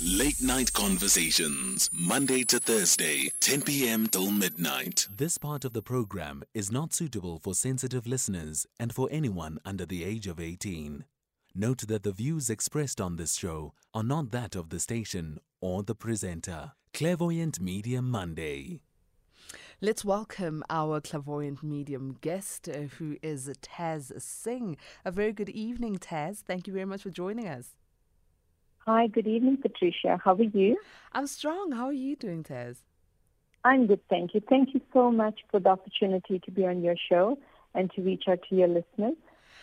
Late Night Conversations, Monday to Thursday, 10 p.m. till midnight. This part of the program is not suitable for sensitive listeners and for anyone under the age of 18. Note that the views expressed on this show are not that of the station or the presenter. Clairvoyant Medium Monday. Let's welcome our clairvoyant medium guest, uh, who is Taz Singh. A very good evening, Taz. Thank you very much for joining us. Hi, good evening, Patricia. How are you? I'm strong. How are you doing, Taz? I'm good, thank you. Thank you so much for the opportunity to be on your show and to reach out to your listeners.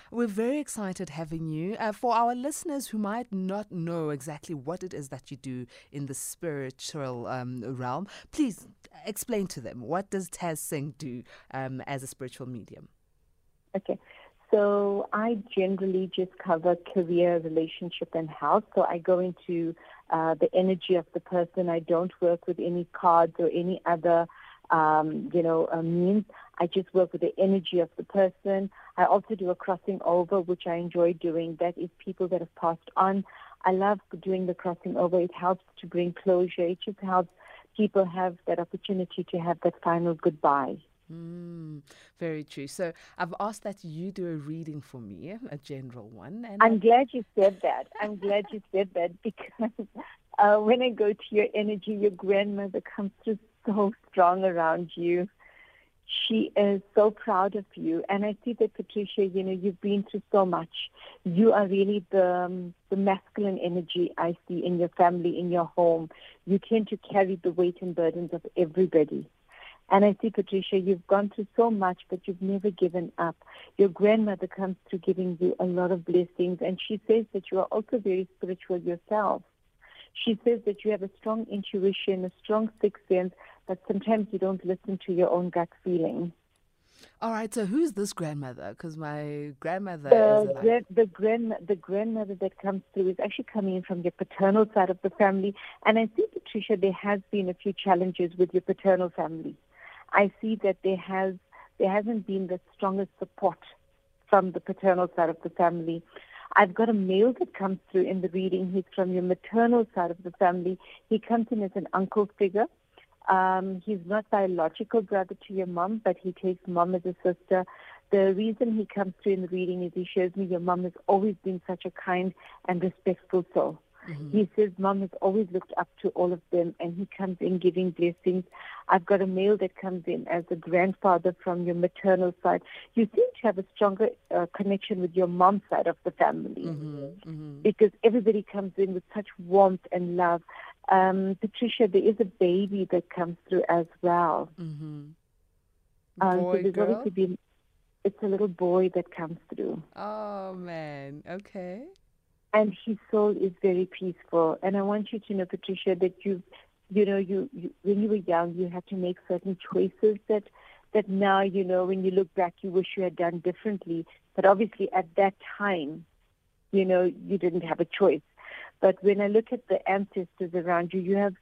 We're very excited having you. Uh, for our listeners who might not know exactly what it is that you do in the spiritual um, realm, please explain to them what does Taz Singh do um, as a spiritual medium? Okay. So I generally just cover career, relationship, and health. So I go into uh, the energy of the person. I don't work with any cards or any other, um, you know, uh, means. I just work with the energy of the person. I also do a crossing over, which I enjoy doing. That is people that have passed on. I love doing the crossing over. It helps to bring closure. It just helps people have that opportunity to have that final goodbye. Mm, very true. So I've asked that you do a reading for me, a general one. And I'm glad you said that. I'm glad you said that because uh, when I go to your energy, your grandmother comes through so strong around you she is so proud of you. And I see that, Patricia, you know, you've been through so much. You are really the, um, the masculine energy I see in your family, in your home. You tend to carry the weight and burdens of everybody. And I see, Patricia, you've gone through so much, but you've never given up. Your grandmother comes through giving you a lot of blessings, and she says that you are also very spiritual yourself. She says that you have a strong intuition, a strong sixth sense, but sometimes you don't listen to your own gut feeling. All right, so who's this grandmother? Because my grandmother the, is gra- the grand the grandmother that comes through is actually coming in from your paternal side of the family, and I see Patricia, there has been a few challenges with your paternal family. I see that there has there hasn't been the strongest support from the paternal side of the family. I've got a male that comes through in the reading. He's from your maternal side of the family. He comes in as an uncle figure. Um, he's not biological brother to your mom, but he takes mom as a sister. The reason he comes through in the reading is he shows me your mom has always been such a kind and respectful soul. Mm-hmm. He says mom has always looked up to all of them and he comes in giving blessings. I've got a male that comes in as a grandfather from your maternal side. You seem to have a stronger uh, connection with your mom's side of the family mm-hmm. Mm-hmm. because everybody comes in with such warmth and love. Um, Patricia, there is a baby that comes through as well. Mm-hmm. Um, Boy, so girl? Been, it's a little boy that comes through. Oh man, okay. And his soul is very peaceful. And I want you to know, Patricia, that you, you know, you, you when you were young, you had to make certain choices that that now, you know, when you look back, you wish you had done differently. But obviously, at that time, you know, you didn't have a choice. But when I look at the ancestors around you, you have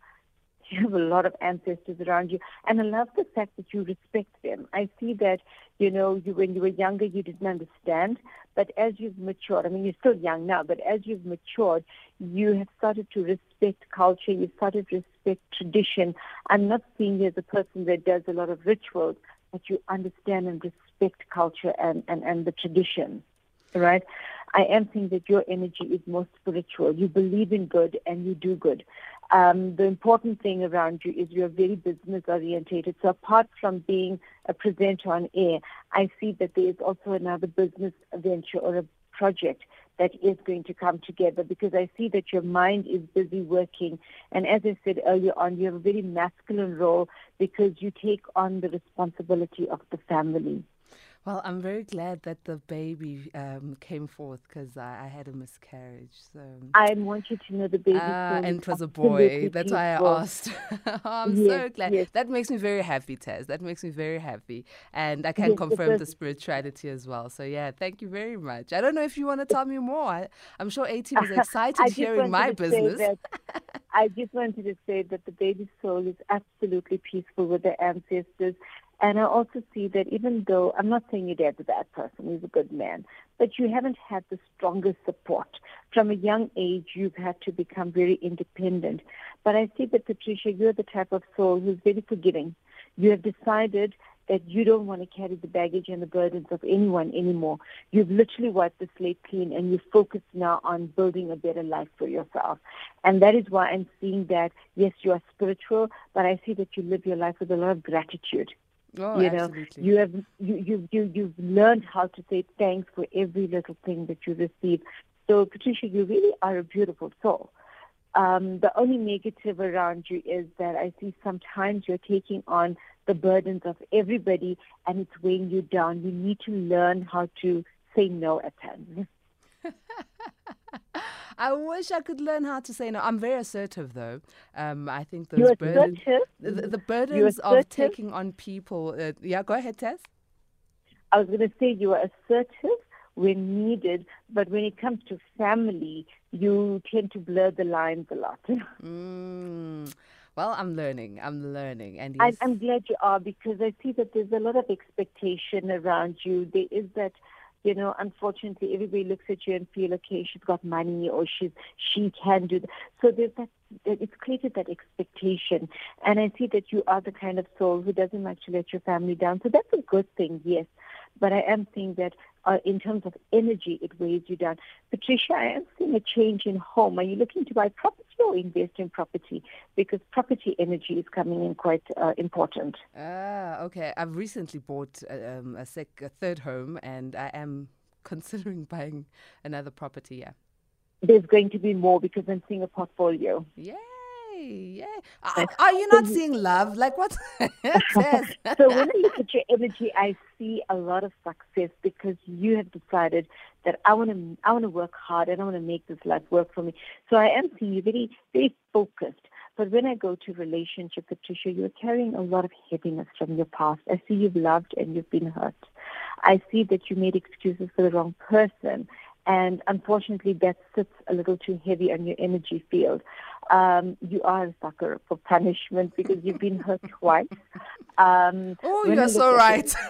you have a lot of ancestors around you, and I love the fact that you respect them. I see that you know you when you were younger you didn't understand, but as you've matured, I mean you're still young now, but as you've matured, you have started to respect culture. You've started to respect tradition. I'm not seeing you as a person that does a lot of rituals, but you understand and respect culture and and and the tradition, right? I am seeing that your energy is more spiritual. You believe in good and you do good. Um, the important thing around you is you're very business orientated. So apart from being a presenter on air, I see that there is also another business venture or a project that is going to come together because I see that your mind is busy working. And as I said earlier on, you have a very masculine role because you take on the responsibility of the family. Well, I'm very glad that the baby um, came forth because I, I, had a miscarriage. So I want you to know the baby. Uh, and it was a boy. That's why I asked. I'm yes, so glad. Yes. That makes me very happy, Taz. That makes me very happy, and I can yes, confirm the spirituality as well. So yeah, thank you very much. I don't know if you want to tell me more. I, am sure A Team is excited hearing my business. I just wanted to say that the baby's soul is absolutely peaceful with the ancestors And I also see that even though I'm not saying your dad's a bad person, he's a good man, but you haven't had the strongest support. From a young age, you've had to become very independent. But I see that, Patricia, you're the type of soul who's very forgiving. You have decided that you don't want to carry the baggage and the burdens of anyone anymore. You've literally wiped the slate clean and you focus now on building a better life for yourself. And that is why I'm seeing that, yes, you are spiritual, but I see that you live your life with a lot of gratitude. Oh, you absolutely. know, you have you you you you've learned how to say thanks for every little thing that you receive. So, Patricia, you really are a beautiful soul. Um, the only negative around you is that I see sometimes you're taking on the burdens of everybody and it's weighing you down. You need to learn how to say no at times. I wish I could learn how to say no. I'm very assertive, though. Um, I think those burdens, the, the burdens of taking on people. Uh, yeah, go ahead, Tess. I was going to say you are assertive when needed, but when it comes to family, you tend to blur the lines a lot. Mm. Well, I'm learning. I'm learning, and yes, I'm glad you are because I see that there's a lot of expectation around you. There is that, you know, unfortunately, everybody looks at you and feel, okay, she's got money or she's she can do that. So there's that. It's created that expectation, and I see that you are the kind of soul who doesn't like to let your family down. So that's a good thing, yes. But I am seeing that uh, in terms of energy, it weighs you down. Patricia, I am seeing a change in home. Are you looking to buy property or invest in property? Because property energy is coming in quite uh, important. Ah, okay. I've recently bought um, a, sec- a third home, and I am considering buying another property. Yeah. There's going to be more because I'm seeing a portfolio. Yay! Yay! Are, are you not seeing love? Like what? So when I look at your energy, I see a lot of success because you have decided that I want to I want to work hard and I want to make this life work for me. So I am seeing you very very focused. But when I go to relationship, Patricia, you're carrying a lot of heaviness from your past. I see you've loved and you've been hurt. I see that you made excuses for the wrong person. And unfortunately, that sits a little too heavy on your energy field. Um, you are a sucker for punishment because you've been hurt twice. Um, oh, you're so right.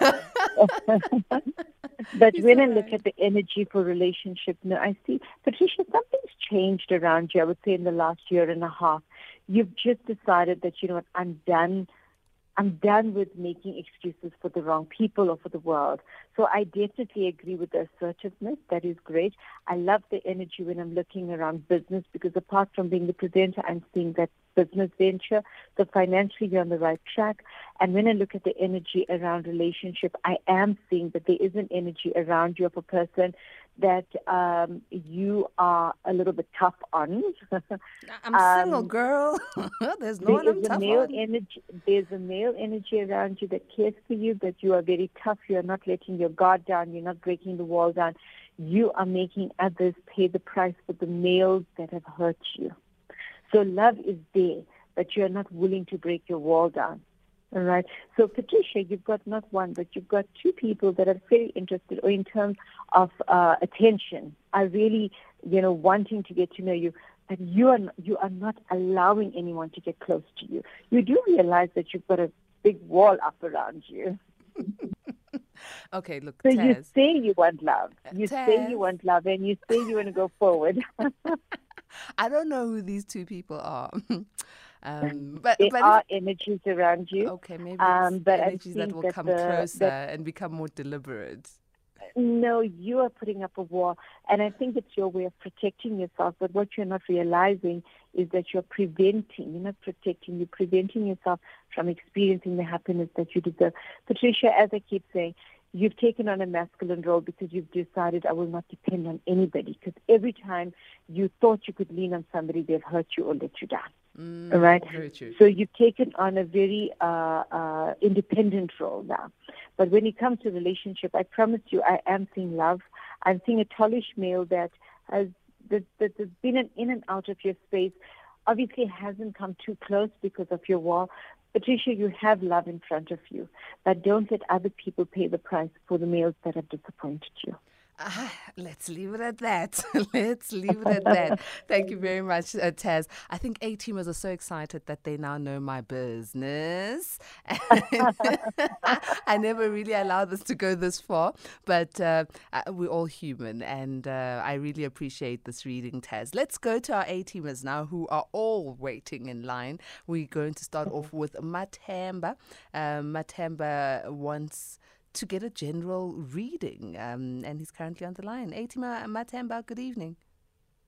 but when I look at the energy for relationship, no, I see, Patricia, something's changed around you, I would say, in the last year and a half. You've just decided that, you know what, I'm done. I'm done with making excuses for the wrong people or for the world. So I definitely agree with the assertiveness. That is great. I love the energy when I'm looking around business because apart from being the presenter, I'm seeing that business venture. So financially, you're on the right track. And when I look at the energy around relationship, I am seeing that there is an energy around you of a person that um, you are a little bit tough on. I'm a single, Um, girl. There's no one I'm a tough male on. energy. There's a male energy around you that cares for you. That you are very tough. You are not letting your guard down. You're not breaking the wall down. You are making others pay the price for the males that have hurt you. So love is there, but you are not willing to break your wall down. All right. So Patricia, you've got not one, but you've got two people that are very interested, or in terms of uh, attention, are really, you know, wanting to get to know you. But you are you are not allowing anyone to get close to you. You do realize that you've got a big wall up around you. Okay, look, So you say you want love. You say you want love, and you say you want to go forward. I don't know who these two people are. um, but there but are energies around you. okay, maybe um, but energies that will that come the- closer that- and become more deliberate. No, you are putting up a wall. And I think it's your way of protecting yourself. But what you're not realizing is that you're preventing, you're not protecting, you're preventing yourself from experiencing the happiness that you deserve. Patricia, as I keep saying, you've taken on a masculine role because you've decided I will not depend on anybody. Because every time you thought you could lean on somebody, they've hurt you or let you down. Mm, All right. So you've taken on a very uh, uh, independent role now. But when it comes to relationship, I promise you, I am seeing love. I'm seeing a tallish male that has that, that has been an in and out of your space. Obviously, hasn't come too close because of your wall. Patricia, you have love in front of you, but don't let other people pay the price for the males that have disappointed you. Uh, let's leave it at that. let's leave it at that. Thank you very much, uh, Taz. I think A teamers are so excited that they now know my business. I never really allowed this to go this far, but uh, uh we're all human, and uh, I really appreciate this reading, Taz. Let's go to our A teamers now, who are all waiting in line. We're going to start off with Matemba. Um, Matemba wants to get a general reading. Um, and he's currently on the line. A-teamer Matemba, good evening.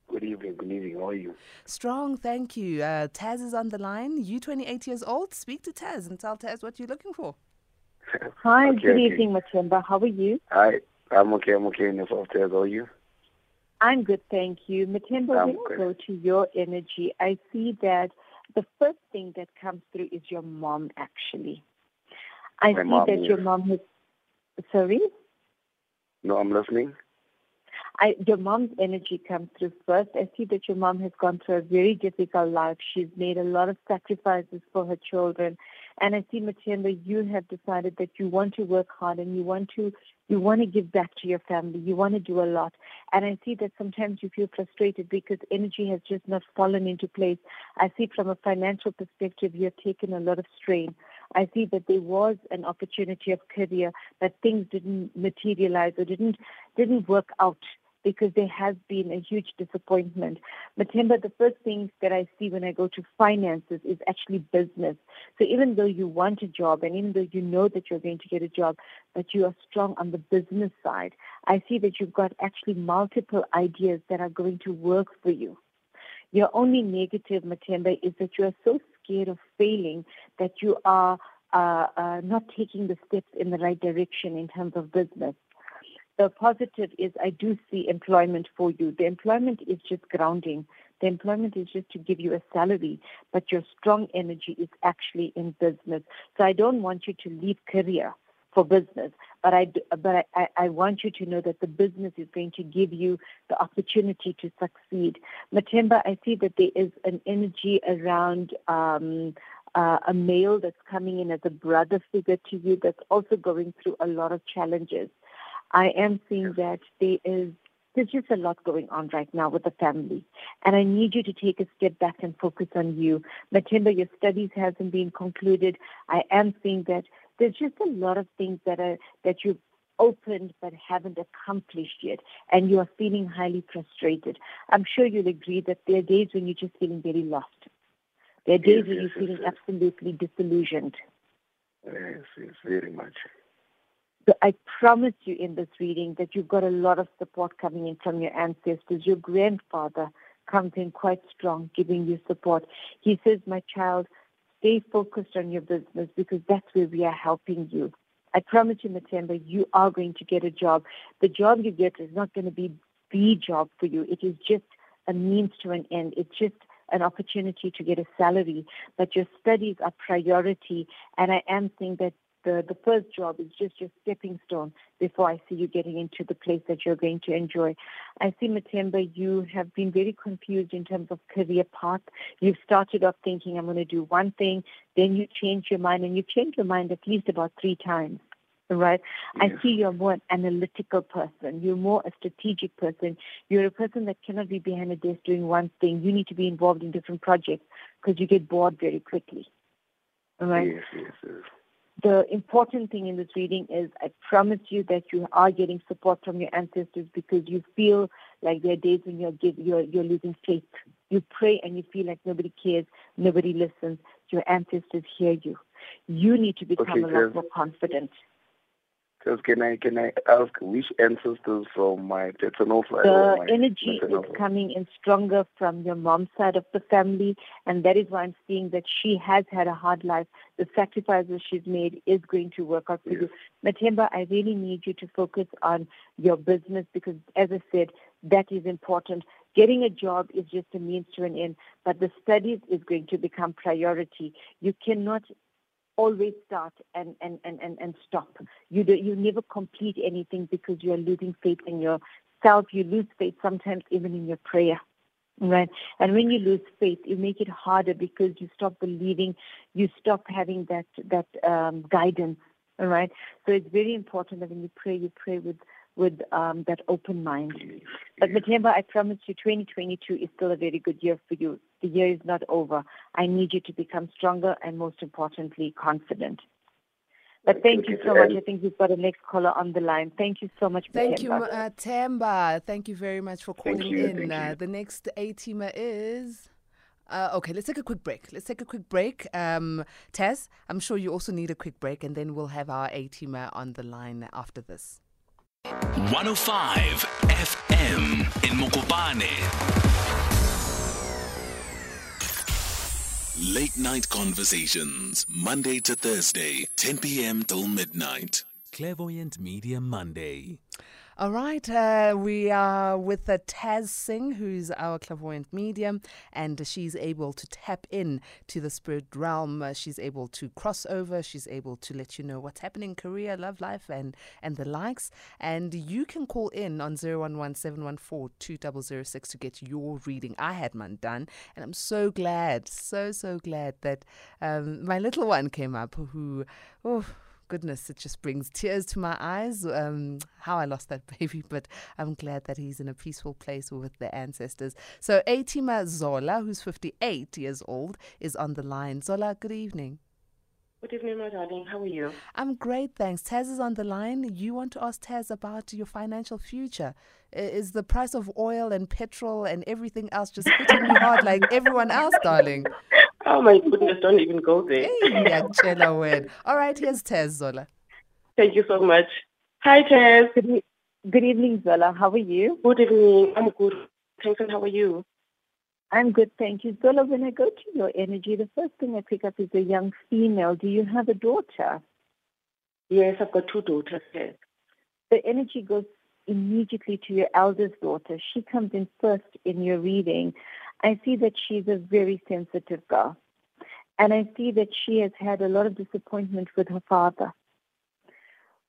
Good evening, good evening. How are you? Strong, thank you. Uh, Taz is on the line. You 28 years old. Speak to Taz and tell Taz what you're looking for. Hi, okay, good okay. evening, Matemba. How are you? Hi, I'm okay. I'm okay. And yourself, Taz, how are you? I'm good, thank you. Matemba, when I go to your energy, I see that the first thing that comes through is your mom, actually. I My see mom, that yes. your mom has Sorry? No, I'm listening. I, your mom's energy comes through first. I see that your mom has gone through a very difficult life. She's made a lot of sacrifices for her children. And I see, Matemba, you have decided that you want to work hard and you want to you want to give back to your family. You want to do a lot. And I see that sometimes you feel frustrated because energy has just not fallen into place. I see from a financial perspective, you're taking a lot of strain. I see that there was an opportunity of career, but things didn't materialize or didn't didn't work out because there has been a huge disappointment. Matemba, the first thing that I see when I go to finances is actually business. So even though you want a job and even though you know that you're going to get a job, but you are strong on the business side, I see that you've got actually multiple ideas that are going to work for you. Your only negative, Matemba, is that you are so scared of failing that you are uh, uh, not taking the steps in the right direction in terms of business. The positive is I do see employment for you. The employment is just grounding. The employment is just to give you a salary, but your strong energy is actually in business. So I don't want you to leave career for business, but I but I, I want you to know that the business is going to give you the opportunity to succeed. Matemba, I see that there is an energy around. Um, uh, a male that's coming in as a brother figure to you that's also going through a lot of challenges. I am seeing that there is there's just a lot going on right now with the family. And I need you to take a step back and focus on you. Matemba, your studies hasn't been concluded. I am seeing that there's just a lot of things that are that you've opened but haven't accomplished yet, and you are feeling highly frustrated. I'm sure you'll agree that there are days when you're just feeling very lost. There are days yes, when you're feeling yes. absolutely disillusioned. Yes, yes, very much. So I promise you in this reading that you've got a lot of support coming in from your ancestors. Your grandfather comes in quite strong, giving you support. He says, My child, stay focused on your business because that's where we are helping you. I promise you, Matemba, you are going to get a job. The job you get is not going to be the job for you. It is just a means to an end. It's just an opportunity to get a salary, but your studies are priority. And I am saying that the, the first job is just your stepping stone before I see you getting into the place that you're going to enjoy. I see, Matemba, you have been very confused in terms of career path. You've started off thinking, I'm going to do one thing, then you change your mind, and you change your mind at least about three times. Right? Yes. I see you're more an analytical person. You're more a strategic person. You're a person that cannot be behind a desk doing one thing. You need to be involved in different projects because you get bored very quickly. All right? Yes, yes, yes the important thing in this reading is I promise you that you are getting support from your ancestors because you feel like there are days when you're, you're, you're losing faith. You pray and you feel like nobody cares, nobody listens. Your ancestors hear you. You need to become okay, a lot more confident. Just can I can I ask which ancestors from my paternal side? The energy is coming in stronger from your mom's side of the family, and that is why I'm seeing that she has had a hard life. The sacrifices she's made is going to work out for yes. you. Matemba, I really need you to focus on your business because, as I said, that is important. Getting a job is just a means to an end, but the studies is going to become priority. You cannot always start and, and, and, and, and stop. You, do, you never complete anything because you are losing faith in yourself. You lose faith sometimes even in your prayer. Right. And when you lose faith, you make it harder because you stop believing, you stop having that, that um, guidance. All right. So it's very important that when you pray, you pray with, with um, that open mind. But Matemba, I promise you, 2022 is still a very good year for you. The year is not over. I need you to become stronger and, most importantly, confident. But thank you so much. I think we've got a next caller on the line. Thank you so much. Thank you, uh, Temba. Thank you very much for calling you, in. Uh, the next A teamer is. Uh, okay, let's take a quick break. Let's take a quick break. Um, Taz, I'm sure you also need a quick break, and then we'll have our A teamer on the line after this. 105 FM in Mokopane. Late Night Conversations, Monday to Thursday, 10 p.m. till midnight. Clairvoyant Medium Monday. All right, uh, we are with uh, Taz Singh, who's our clairvoyant medium, and she's able to tap in to the spirit realm. Uh, she's able to cross over. She's able to let you know what's happening in career, love life, and and the likes. And you can call in on 011-714-2006 to get your reading. I had mine done, and I'm so glad, so so glad that um, my little one came up who. Oh, goodness, it just brings tears to my eyes. Um, how I lost that baby, but I'm glad that he's in a peaceful place with the ancestors. So, A-teamer Zola, who's 58 years old, is on the line. Zola, good evening. Good evening, my darling. How are you? I'm great, thanks. Taz is on the line. You want to ask Taz about your financial future. Is the price of oil and petrol and everything else just hitting you hard like everyone else, darling? Oh my goodness, don't even go there. Hey, All right, here's Tez Zola. Thank you so much. Hi, Tez. Good, e- good evening, Zola. How are you? Good evening. I'm good. Thanks, and how are you? I'm good, thank you. Zola, when I go to your energy, the first thing I pick up is a young female. Do you have a daughter? Yes, I've got two daughters, yes. The energy goes immediately to your eldest daughter. She comes in first in your reading. I see that she's a very sensitive girl. And I see that she has had a lot of disappointment with her father.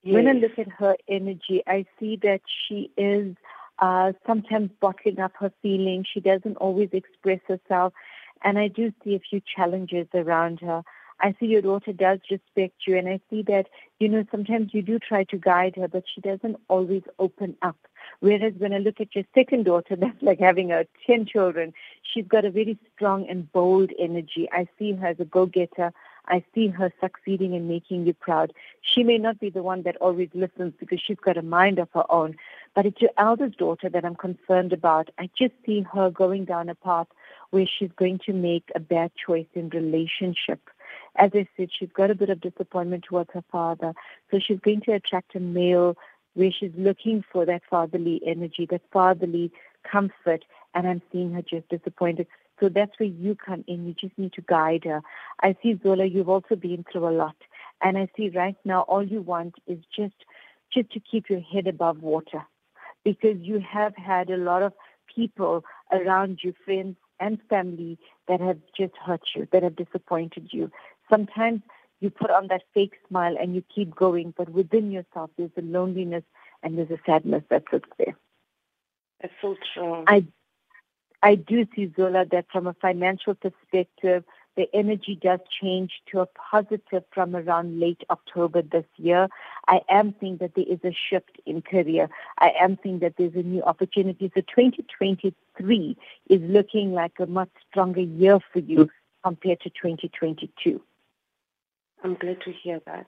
Yes. When I look at her energy, I see that she is uh, sometimes bottling up her feelings. She doesn't always express herself. And I do see a few challenges around her. I see your daughter does respect you, and I see that, you know, sometimes you do try to guide her, but she doesn't always open up. Whereas when I look at your second daughter, that's like having her 10 children, she's got a very strong and bold energy. I see her as a go getter. I see her succeeding and making you proud. She may not be the one that always listens because she's got a mind of her own, but it's your eldest daughter that I'm concerned about. I just see her going down a path where she's going to make a bad choice in relationship as I said, she's got a bit of disappointment towards her father. So she's going to attract a male where she's looking for that fatherly energy, that fatherly comfort, and I'm seeing her just disappointed. So that's where you come in. You just need to guide her. I see, Zola, you've also been through a lot. And I see right now all you want is just just to keep your head above water because you have had a lot of people around you, friends and family, that have just hurt you, that have disappointed you sometimes you put on that fake smile and you keep going, but within yourself there's a loneliness and there's a sadness that sits there. That's so true. I, I do see, Zola, that from a financial perspective, the energy does change to a positive from around late October this year. I am seeing that there is a shift in career. I am seeing that there's a new opportunity. So 2023 is looking like a much stronger year for you mm. compared to 2022. I'm glad to hear that.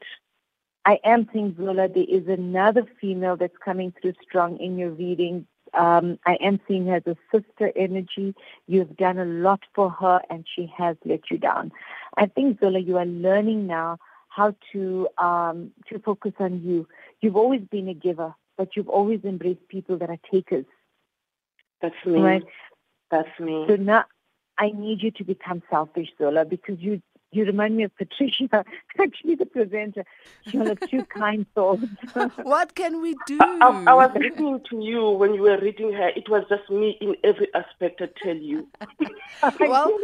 I am seeing Zola. There is another female that's coming through strong in your reading. Um, I am seeing her as a sister energy. You've done a lot for her, and she has let you down. I think Zola, you are learning now how to um, to focus on you. You've always been a giver, but you've always embraced people that are takers. That's me. Right? That's me. So now I need you to become selfish, Zola, because you you remind me of Patricia, actually the presenter. She has two kind souls. what can we do? I, I, was listening to you when you were reading her. It was just me in every aspect, I tell you. well,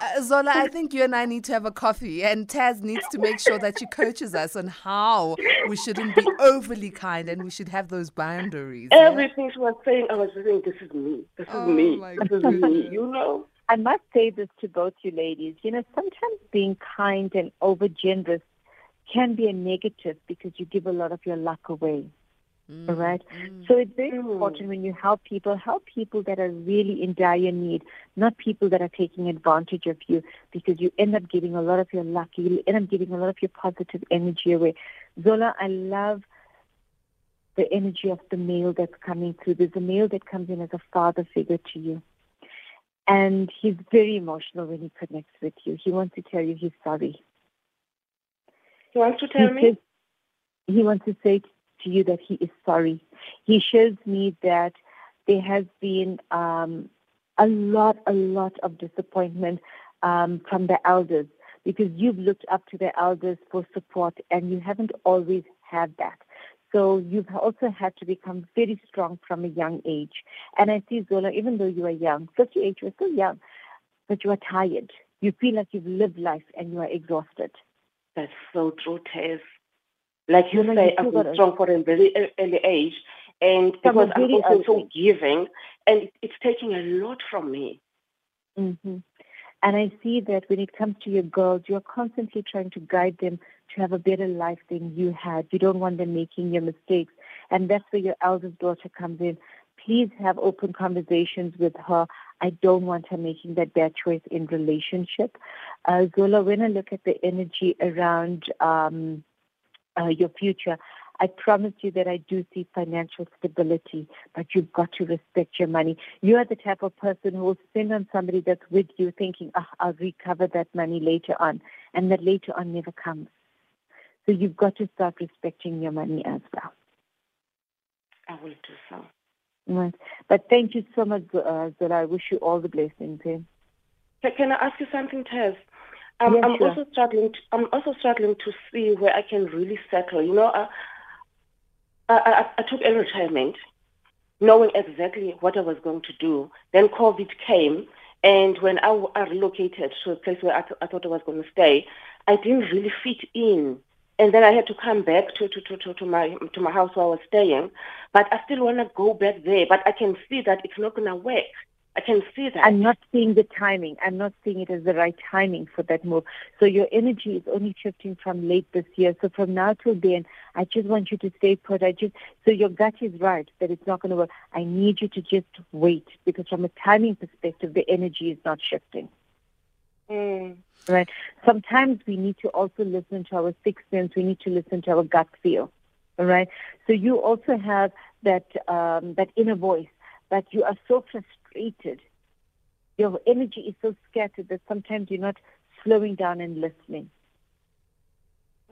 uh, Zola, I think you and I need to have a coffee, and Taz needs to make sure that she coaches us on how we shouldn't be overly kind and we should have those boundaries. Everything yeah? she was saying, I was saying, this is me. This is oh me. This is me, you know? I must say this to both you ladies. You know, sometimes being kind and over generous can be a negative because you give a lot of your luck away. Mm. All right. Mm. So it's very mm. important when you help people, help people that are really in dire need, not people that are taking advantage of you because you end up giving a lot of your luck, you end up giving a lot of your positive energy away. Zola, I love the energy of the male that's coming through. There's a male that comes in as a father figure to you. And he's very emotional when he connects with you. He wants to tell you he's sorry. He wants to tell he me? Says, he wants to say to you that he is sorry. He shows me that there has been um, a lot, a lot of disappointment um, from the elders because you've looked up to the elders for support and you haven't always had that. So you've also had to become very strong from a young age. And I see Zola, even though you are young, 58, you're still young, but you are tired. You feel like you've lived life and you are exhausted. That's so true, Tess. Like you, you say, I've been strong for a very early age, and because I'm also so giving, and it's taking a lot from me. Mm-hmm. And I see that when it comes to your girls, you're constantly trying to guide them to have a better life than you had. You don't want them making your mistakes. And that's where your eldest daughter comes in. Please have open conversations with her. I don't want her making that bad choice in relationship. Uh, Zola, when I look at the energy around um, uh, your future, I promise you that I do see financial stability, but you've got to respect your money. You are the type of person who will spend on somebody that's with you thinking, oh, I'll recover that money later on, and that later on never comes. So you've got to start respecting your money as well. I will do so. Right. But thank you so much, uh, Zola. I wish you all the blessings. Eh? Can I ask you something, Tess? Um, yes, I'm sure. also struggling. To, I'm also struggling to see where I can really settle. You know, I, I, I took a retirement, knowing exactly what I was going to do. Then COVID came, and when I, I relocated to a place where I, th- I thought I was going to stay, I didn't really fit in and then I had to come back to, to, to, to, my to my house where I was staying. But I still want to go back there. But I can see that it's not going to work. I can see that. I'm not seeing the timing. I'm not seeing it as the right timing for that move. So your energy is only shifting from late this year. So from now till then, I just want you to stay put. I just so your gut is right that it's not going to work. I need you to just wait because from a timing perspective, the energy is not shifting. Mm. Right. Sometimes we need to also listen to our sixth sense. We need to listen to our gut feel. All right. So you also have that um, that inner voice that you are so frustrated. Your energy is so scattered that sometimes you're not slowing down and listening.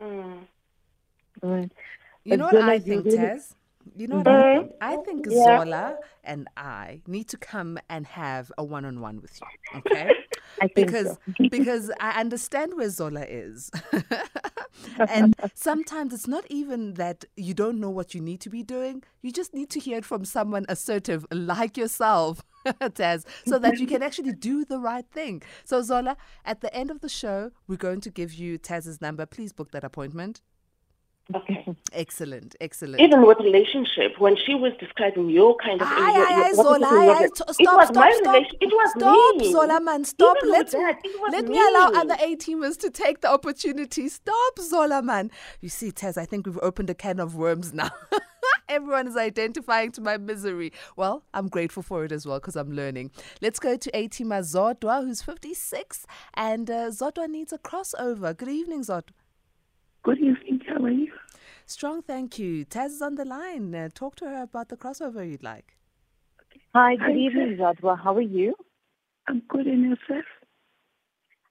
Mm. Right. You but know what I think, really, Tess? You know what mm-hmm. I think? I think yeah. Zola and I need to come and have a one-on-one with you. Okay. because so. because I understand where Zola is. and sometimes it's not even that you don't know what you need to be doing. You just need to hear it from someone assertive like yourself, Taz, so that you can actually do the right thing. So Zola, at the end of the show, we're going to give you Taz's number. Please book that appointment. Okay. Excellent, excellent. Even with relationship, when she was describing your kind of, aye, your, aye, Zola, aye, aye. Stop, it was stop, my stop, relation. It was stop, me. Zola, man, stop. Even let let me. me allow other A teamers to take the opportunity. Stop, Zola, man. You see, Tez, I think we've opened a can of worms now. Everyone is identifying to my misery. Well, I'm grateful for it as well because I'm learning. Let's go to A-teamer Zodwa, who's 56, and uh, Zodwa needs a crossover. Good evening, Zodwa. Good evening. How are you? Strong, thank you. Taz is on the line. Uh, talk to her about the crossover you'd like. Hi, good Hi, evening, Zodwa. How are you? I'm good, and yourself?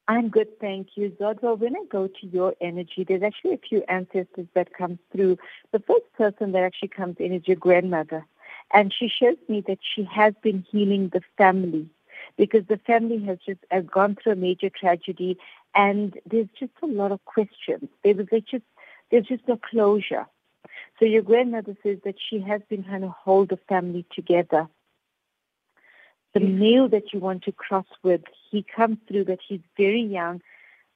I'm good, thank you. Zodwa, when I go to your energy, there's actually a few ancestors that come through. The first person that actually comes in is your grandmother. And she shows me that she has been healing the family because the family has just uh, gone through a major tragedy and there's just a lot of questions. There was like just there's just no closure. So your grandmother says that she has been trying to hold the family together. The mm. male that you want to cross with, he comes through that he's very young.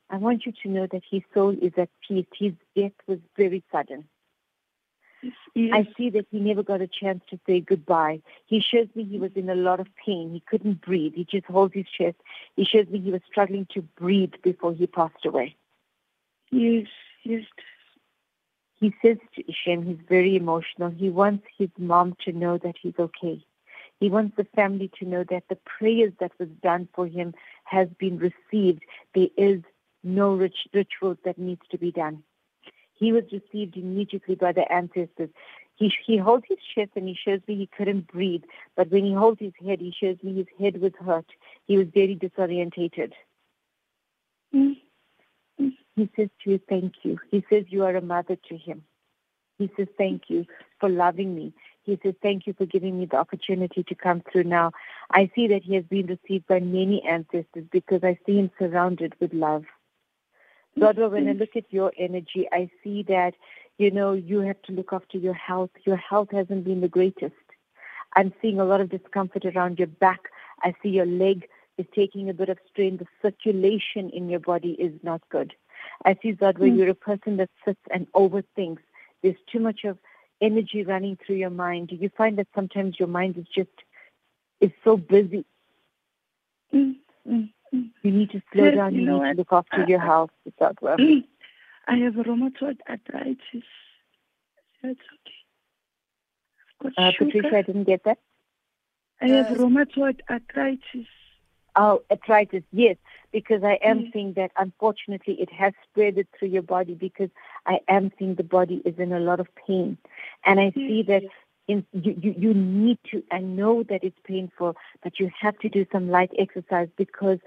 I want you to know that his soul is at peace. His death was very sudden. Yes. I see that he never got a chance to say goodbye. He shows me he was in a lot of pain. He couldn't breathe. He just holds his chest. He shows me he was struggling to breathe before he passed away. Yes, yes. He says to Ishem, he's very emotional. He wants his mom to know that he's okay. He wants the family to know that the prayers that was done for him has been received. There is no rich, rituals that needs to be done. He was received immediately by the ancestors. He, he holds his chest and he shows me he couldn't breathe. But when he holds his head, he shows me his head was hurt. He was very disorientated. Mm-hmm. He says to you, thank you. He says you are a mother to him. He says, thank you for loving me. He says, thank you for giving me the opportunity to come through now. I see that he has been received by many ancestors because I see him surrounded with love. Lord, when I look at your energy, I see that, you know, you have to look after your health. Your health hasn't been the greatest. I'm seeing a lot of discomfort around your back. I see your leg is taking a bit of strain. The circulation in your body is not good. I see that when mm. you're a person that sits and overthinks, there's too much of energy running through your mind. Do you find that sometimes your mind is just is so busy? Mm. Mm. You need to slow down. You, you need to look after your health. Without work. I have rheumatoid arthritis. That's okay. Uh, Patricia, I didn't get that. I have uh, rheumatoid arthritis. Oh, arthritis, yes, because I am mm. seeing that unfortunately it has spread it through your body because I am seeing the body is in a lot of pain. And I see that in, you, you, you need to, I know that it's painful, but you have to do some light exercise because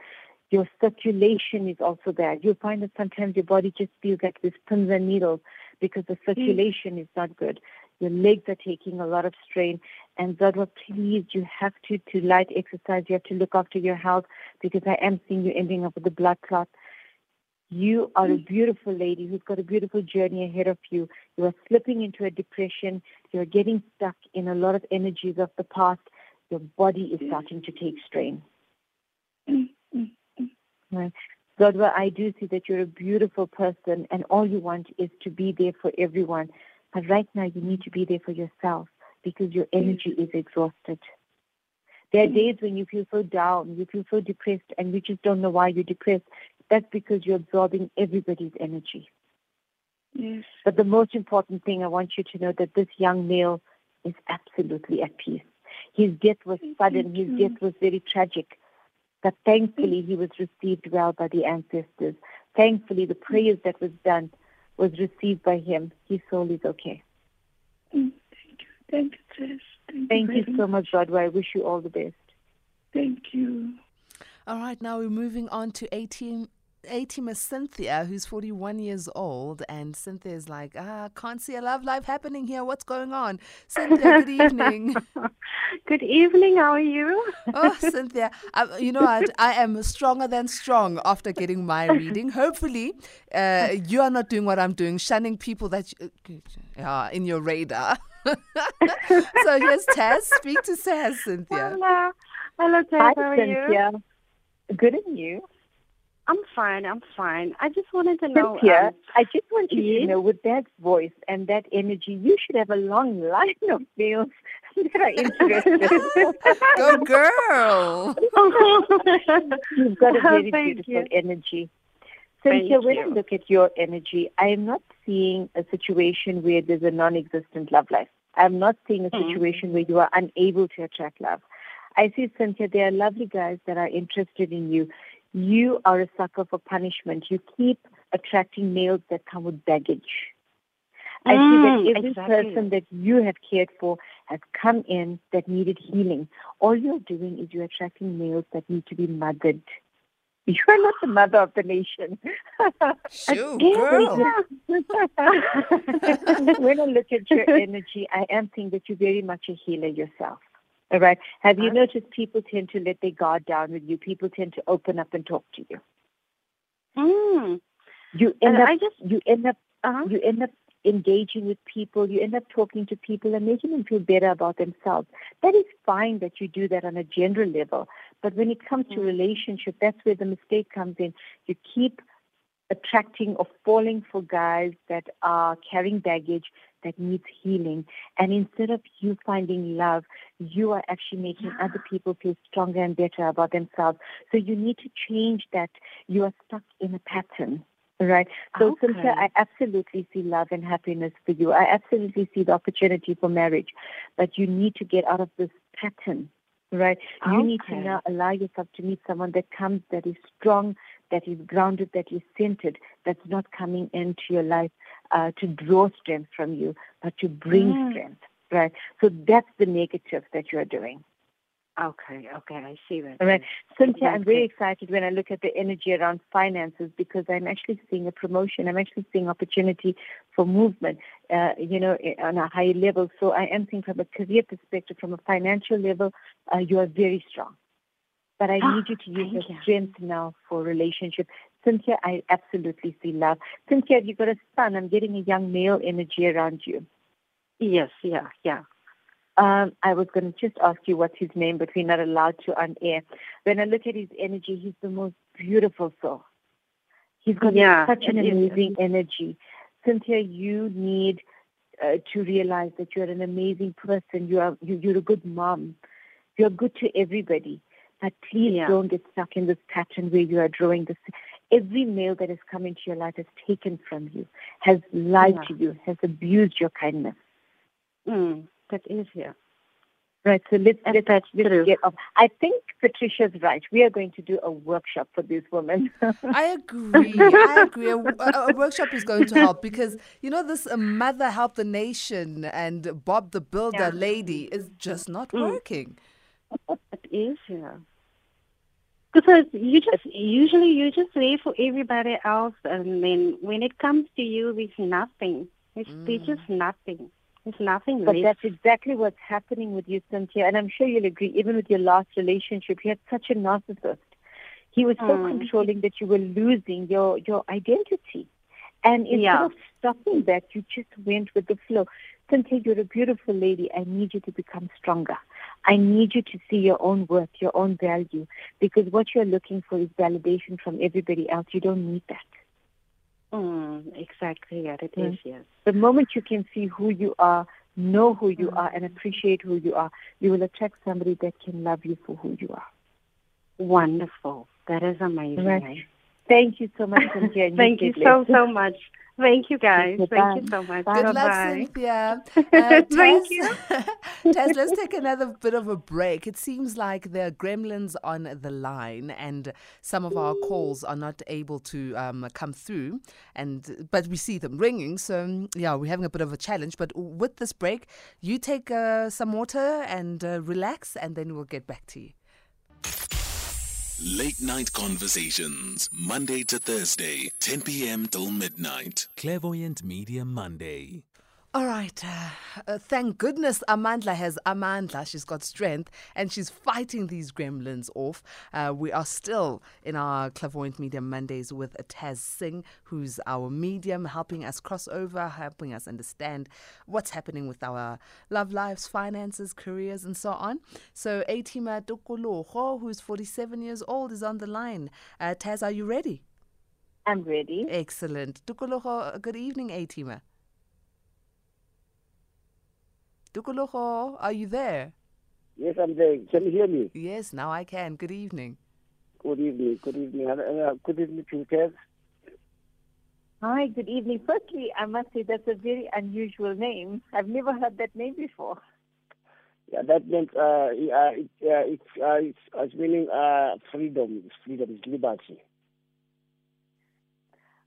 your circulation is also bad. You'll find that sometimes your body just feels like this pins and needles because the circulation mm. is not good. Your legs are taking a lot of strain. And Zodwa, please, you have to, to light exercise. You have to look after your health because I am seeing you ending up with a blood clot. You are a beautiful lady who's got a beautiful journey ahead of you. You are slipping into a depression. You're getting stuck in a lot of energies of the past. Your body is starting to take strain. Zodwa, I do see that you're a beautiful person and all you want is to be there for everyone. But right now you need to be there for yourself because your energy is exhausted. There are days when you feel so down, you feel so depressed, and you just don't know why you're depressed. That's because you're absorbing everybody's energy. Yes. But the most important thing I want you to know that this young male is absolutely at peace. His death was sudden, his death was very tragic. But thankfully he was received well by the ancestors. Thankfully the prayers that was done was received by him. His soul is okay. Mm, thank you. Tess. Thank, Thank you, you so much, Zodwa. I wish you all the best. Thank you. All right, now we're moving on to 18 A-teamer Cynthia, who's 41 years old, and Cynthia is like, ah, can't see a love life happening here. What's going on? Cynthia, good evening. good evening. How are you? oh, Cynthia, I, you know what? I am stronger than strong after getting my reading. Hopefully, uh, you are not doing what I'm doing, shunning people that you, uh, in your radar. so yes, Tess, speak to Tess, Cynthia. Hello, hello, Tess. Hi, how are Cynthia. you? Good, and you? I'm fine. I'm fine. I just wanted to know. Cynthia, um, I just want you yes? to know with that voice and that energy, you should have a long line of males that are interested. Go, girl! You've got a very oh, beautiful you. energy. Cynthia, Thank when you. I look at your energy, I am not seeing a situation where there's a non-existent love life. I'm not seeing a mm-hmm. situation mm. where you are unable to attract love. I see, Cynthia, there are lovely guys that are interested in you. You are a sucker for punishment. You keep attracting males that come with baggage. I mm, see that mm, every exactly. person that you have cared for has come in that needed healing. All you're doing is you're attracting males that need to be mothered. You are not the mother of the nation. Shoo, girl. when I look at your energy, I am seeing that you're very much a healer yourself. All right. Have you noticed people tend to let their guard down with you? People tend to open up and talk to you. Mm. You end and up. I just, you end up. Uh-huh. You end up engaging with people. You end up talking to people and making them feel better about themselves. That is fine that you do that on a general level. But when it comes to mm. relationship, that's where the mistake comes in. You keep attracting or falling for guys that are carrying baggage that needs healing. And instead of you finding love, you are actually making other people feel stronger and better about themselves. So you need to change that. You are stuck in a pattern. Right. So, Okay. Cynthia, I absolutely see love and happiness for you. I absolutely see the opportunity for marriage, but you need to get out of this pattern, right? You need to now allow yourself to meet someone that comes, that is strong, that is grounded, that is centered, that's not coming into your life uh, to draw strength from you, but to bring Mm. strength, right? So that's the negative that you're doing. Okay, okay, I see that. All right. Cynthia, I'm very excited when I look at the energy around finances because I'm actually seeing a promotion. I'm actually seeing opportunity for movement, uh, you know, on a higher level. So I am thinking from a career perspective, from a financial level, uh, you are very strong. But I need you to use your you. strength now for relationship. Cynthia, I absolutely see love. Cynthia, you've you got a son? I'm getting a young male energy around you. Yes, yeah, yeah. Um, I was going to just ask you what's his name, but we're not allowed to on air. When I look at his energy, he's the most beautiful soul. He's got Yeah, such an amazing energy. Cynthia, you need uh, to realize that you're an amazing person. You are you, you're a good mom. You're good to everybody. But please Yeah. don't get stuck in this pattern where you are drawing this. Every male that has come into your life has taken from you, has lied Yeah. to you, has abused your kindness. Mm, that is here. Right, so let's, And let's, that's let's get off. I think Patricia's right. We are going to do a workshop for these women. I agree. I agree. A, a- a workshop is going to help because you know this uh, mother help the nation and Bob the Builder Yeah. lady is just not Mm. working. It is here. Because you just usually you just wait for everybody else, and then when it comes to you, there's nothing. It's, There's just nothing. There's nothing but left. that's exactly what's happening with you, Cynthia. And I'm sure you'll agree, even with your last relationship, you had such a narcissist. He was so Mm. controlling that you were losing your, your identity. And instead Yeah. of stopping that, you just went with the flow. Cynthia, you're a beautiful lady. I need you to become stronger. I need you to see your own worth, your own value, because what you're looking for is validation from everybody else. You don't need that. Mm, exactly. Yeah, it Mm. is. Yes. The moment you can see who you are, know who you are, and appreciate who you are, you will attract somebody that can love you for who you are. Wonderful. That is amazing. Right. eh? Thank you so much, Cynthia. Thank you so so much. Thank you guys. Okay, Thank you so much. Bye. Good luck, Cynthia. Uh, Thank Taz- you. Taz, let's take another bit of a break. It seems like there are gremlins on the line, and some of our calls are not able to um, come through. And but we see them ringing, so um, yeah, we're having a bit of a challenge. But with this break, you take uh, some water and uh, relax, and then we'll get back to you. Late Night Conversations, Monday to Thursday, 10 p.m. till midnight. Clairvoyant Medium Monday. All right. Uh, uh, thank goodness Amandla has Amandla. She's got strength and she's fighting these gremlins off. Uh, we are still in our Clairvoyant Medium Mondays with Taz Singh, who's our medium, helping us cross over, helping us understand what's happening with our love lives, finances, careers, and so on. So, Atima Tokoloho, who's 47 years old, is on the line. Uh, Taz, are you ready? I'm ready. Excellent. Tokoloho, good evening, Atima. Tokoloho, are you there? Yes, I'm there. Can you hear me? Yes, now I can. Good evening. Good evening. Good evening. Uh, uh, good evening to you, Tess. Hi, good evening. Firstly, I must say that's a very unusual name. I've never heard that name before. Yeah, that means uh, uh, it, uh, it's, uh, it's, it's meaning uh, freedom. It's freedom. It's liberty.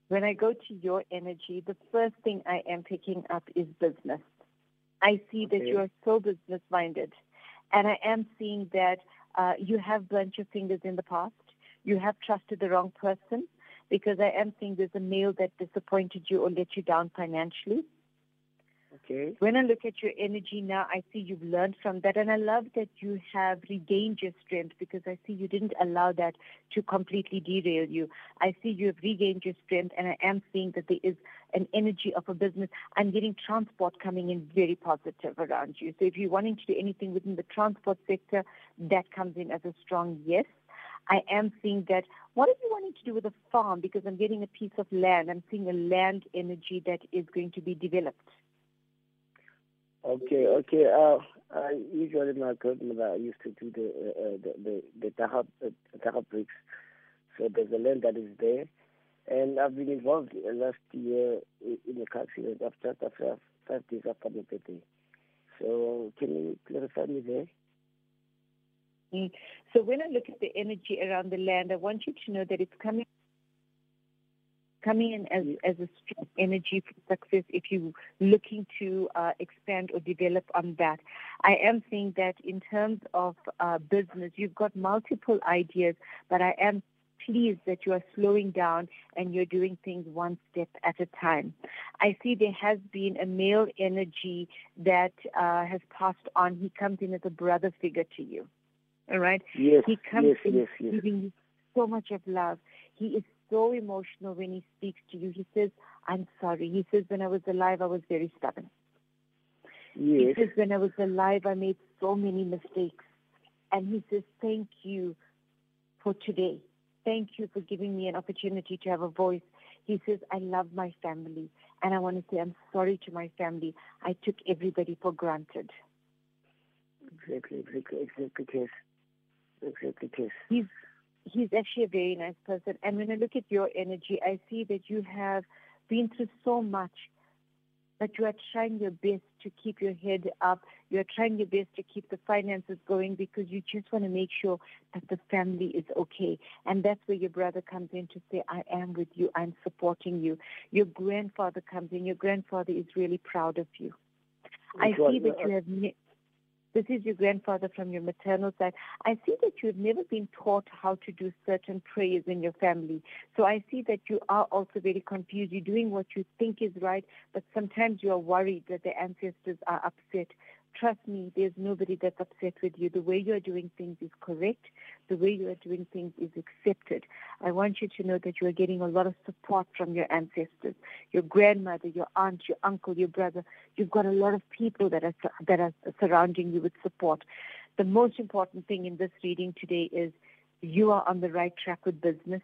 When I go to your energy, the first thing I am picking up is business. I see that Okay. you are so business minded. And I am seeing that uh, you have burnt your fingers in the past. You have trusted the wrong person because I am seeing there's a male that disappointed you or let you down financially. Okay. When I look at your energy now, I see you've learned from that. And I love that you have regained your strength because I see you didn't allow that to completely derail you. I see you have regained your strength, and I am seeing that there is an energy of a business. I'm getting transport coming in very positive around you. So if you're wanting to do anything within the transport sector, that comes in as a strong yes. I am seeing that. What are you wanting to do with a farm? Because I'm getting a piece of land. I'm seeing a land energy that is going to be developed. Okay. Okay. Uh, uh, usually, my grandmother used to do the uh, uh, the the the taha, uh, bricks. So there's a land that is there, And I've been involved last year in a car accident after, after five days after my birthday. So can you clarify me there? Mm. So when I look at the energy around the land, I want you to know that it's coming coming in as, as a strong energy for success if you're looking to uh, expand or develop on that. I am saying that in terms of uh, business, you've got multiple ideas, but I am pleased that you are slowing down and you're doing things one step at a time. I see there has been a male energy that uh, has passed on. He comes in as a brother figure to you. All right? Yes, he comes yes, in yes, yes. giving you so much of love. He is so emotional when he speaks to you. He says, I'm sorry. He says, when I was alive, I was very stubborn. Yes. He says, when I was alive, I made so many mistakes. And he says, thank you for today. Thank you for giving me an opportunity to have a voice. He says, I love my family. And I want to say, I'm sorry to my family. I took everybody for granted. Exactly, exactly, exactly, yes. Exactly, yes. He's he's actually a very nice person. And when I look at your energy, I see that you have been through so much, but you are trying your best to keep your head up. You are trying your best to keep the finances going because you just want to make sure that the family is okay. And that's where your brother comes in to say, I am with you. I'm supporting you. Your grandfather comes in. Your grandfather is really proud of you. I see that you have this is your grandfather from your maternal side. I see that you have never been taught how to do certain prayers in your family. So I see that you are also very confused. You're doing what you think is right, but sometimes you are worried that the ancestors are upset. Trust me, there's nobody that's upset with you. The way you are doing things is correct. The way you are doing things is accepted. I want you to know that you are getting a lot of support from your ancestors, your grandmother, your aunt, your uncle, your brother. You've got a lot of people that are that are surrounding you with support. The most important thing in this reading today is you are on the right track with business.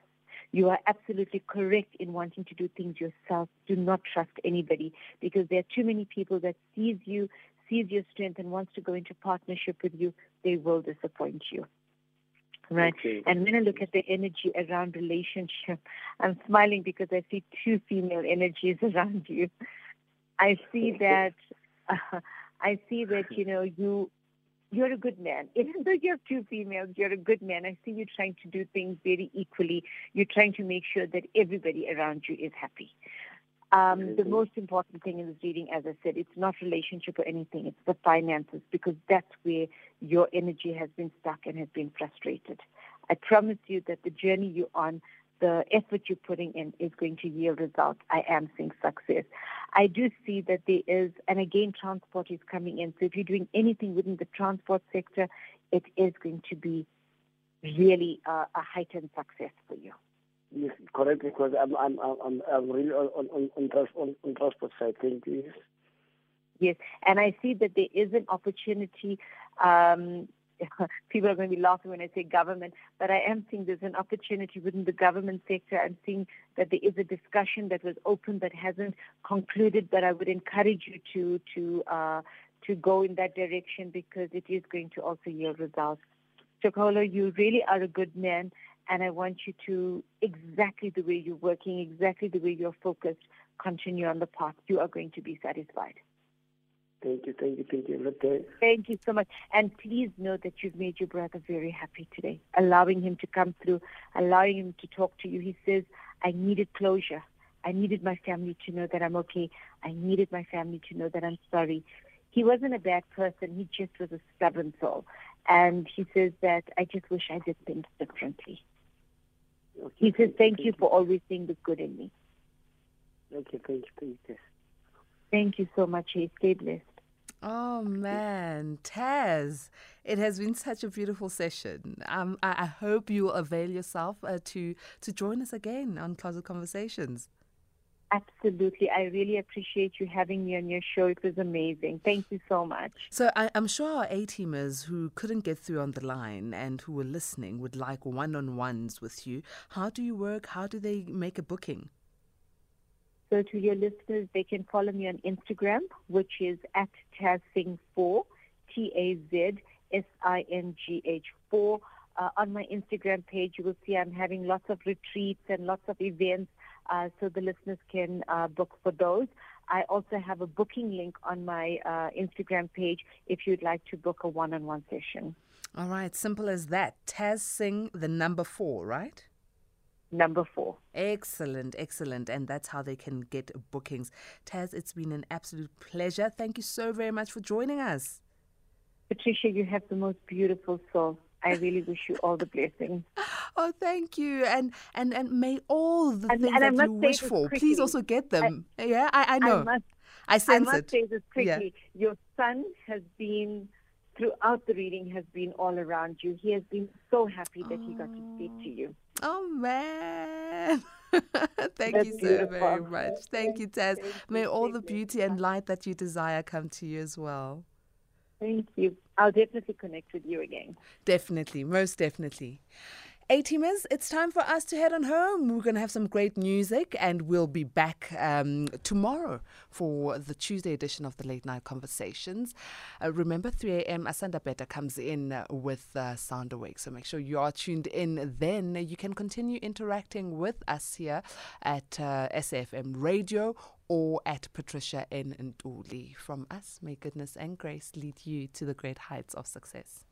You are absolutely correct in wanting to do things yourself. Do not trust anybody because there are too many people that sees you, sees your strength and wants to go into partnership with you, they will disappoint you. Right. Okay. And when I look at the energy around relationship, I'm smiling because I see two female energies around you. I see that, uh, I see that, you know, you, you're a good man. Even though you have two females, you're a good man. I see you trying to do things very equally. You're trying to make sure that everybody around you is happy. Um, the most important thing in this reading, as I said, it's not relationship or anything. It's the finances because that's where your energy has been stuck and has been frustrated. I promise you that the journey you're on, the effort you're putting in is going to yield results. I am seeing success. I do see that there is, and again, transport is coming in. So if you're doing anything within the transport sector, it is going to be really uh, a heightened success for you. Yes, correct. Because I'm I'm I'm I'm really on on on, on, on transport side. Thank you. Yes, and I see that there is an opportunity. Um, people are going to be laughing when I say government, but I am seeing there's an opportunity within the government sector. I'm seeing that there is a discussion that was open but hasn't concluded. But I would encourage you to to uh, to go in that direction because it is going to also yield results. Chokolo, you really are a good man and I want you to exactly the way you're working, exactly the way you're focused, continue on the path. You are going to be satisfied. Thank you, thank you, thank you. Okay. Thank you so much. And please know that you've made your brother very happy today, allowing him to come through, allowing him to talk to you. He says, I needed closure. I needed my family to know that I'm okay. I needed my family to know that I'm sorry. He wasn't a bad person. He just was a stubborn soul. And he says that I just wish I did things differently. Okay. He says, thank you you for always seeing the good in me. Okay, thank you, thank you. Thank you so much. Stay blessed. Oh man, Taz, it has been such a beautiful session. Um, I, I hope you will avail yourself uh, to to join us again on Closet Conversations. Absolutely. I really appreciate you having me on your show. It was amazing. Thank you so much. So I, am sure our A-teamers who couldn't get through on the line and who were listening would like one on ones with you. How do you work? How do they make a booking? So to your listeners, they can follow me on Instagram, which is at Tazsingh4, T-A-Z-S-I-N-G-H 4. Uh, on my Instagram page, you will see I'm having lots of retreats and lots of events uh, so the listeners can uh, book for those. I also have a booking link on my uh, Instagram page if you'd like to book a one-on-one session. All right, simple as that. Taz Singh, the number four, right? Number four. Excellent, excellent. And that's how they can get bookings. Taz, it's been an absolute pleasure. Thank you so very much for joining us. Patricia, you have the most beautiful soul. I really wish you all the blessings. Oh, thank you, and and and may all the and, things and that you wish for, quickly. please also get them. I, yeah, I, I know. I, must, I sense I must it. say this quickly. Yeah. Your son has been throughout the reading has been all around you. He has been so happy that oh. he got to speak to you. Oh, oh man. Thank That's you so beautiful. very much. Thank you, Taz. May all the beauty and light that you desire come to you as well. Thank you. I'll definitely connect with you again. Definitely, most definitely. A-teamers, it's time for us to head on home. We're going to have some great music and we'll be back um, tomorrow for the Tuesday edition of the Late Night Conversations. Uh, remember, 3 a.m. Asanda Beta comes in uh, with uh, Sound Awake. So make sure you are tuned in then. You can continue interacting with us here at uh, SAFM Radio or at Patricia N. Ntuli. From us, may goodness and grace lead you to the great heights of success.